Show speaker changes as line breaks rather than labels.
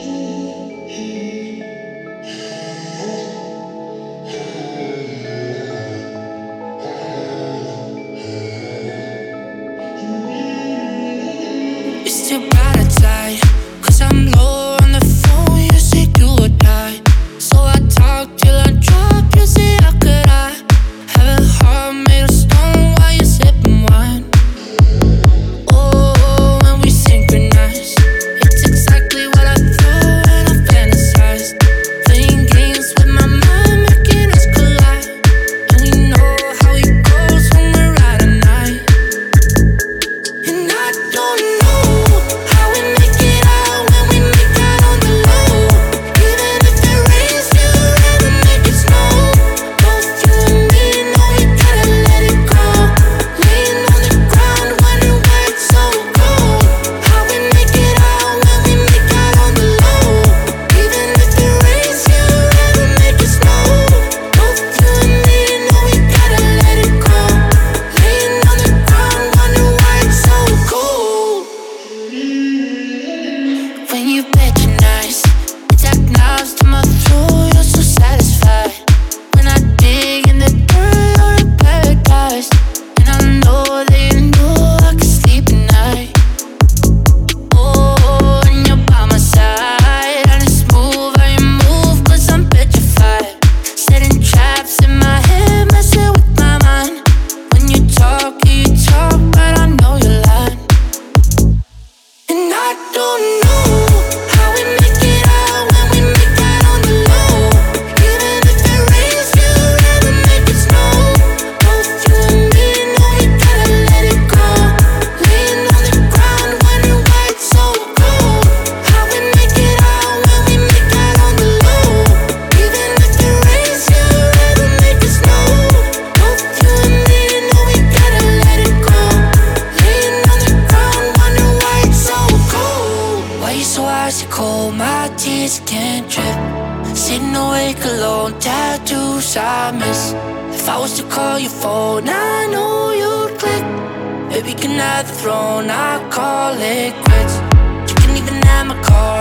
It's too bright die, cause I'm know my tears can't trip. Sitting awake alone, tattoos I miss. If I was to call your phone, I know you'd click. Maybe you can have the throne, I call it quits. You can even have my car.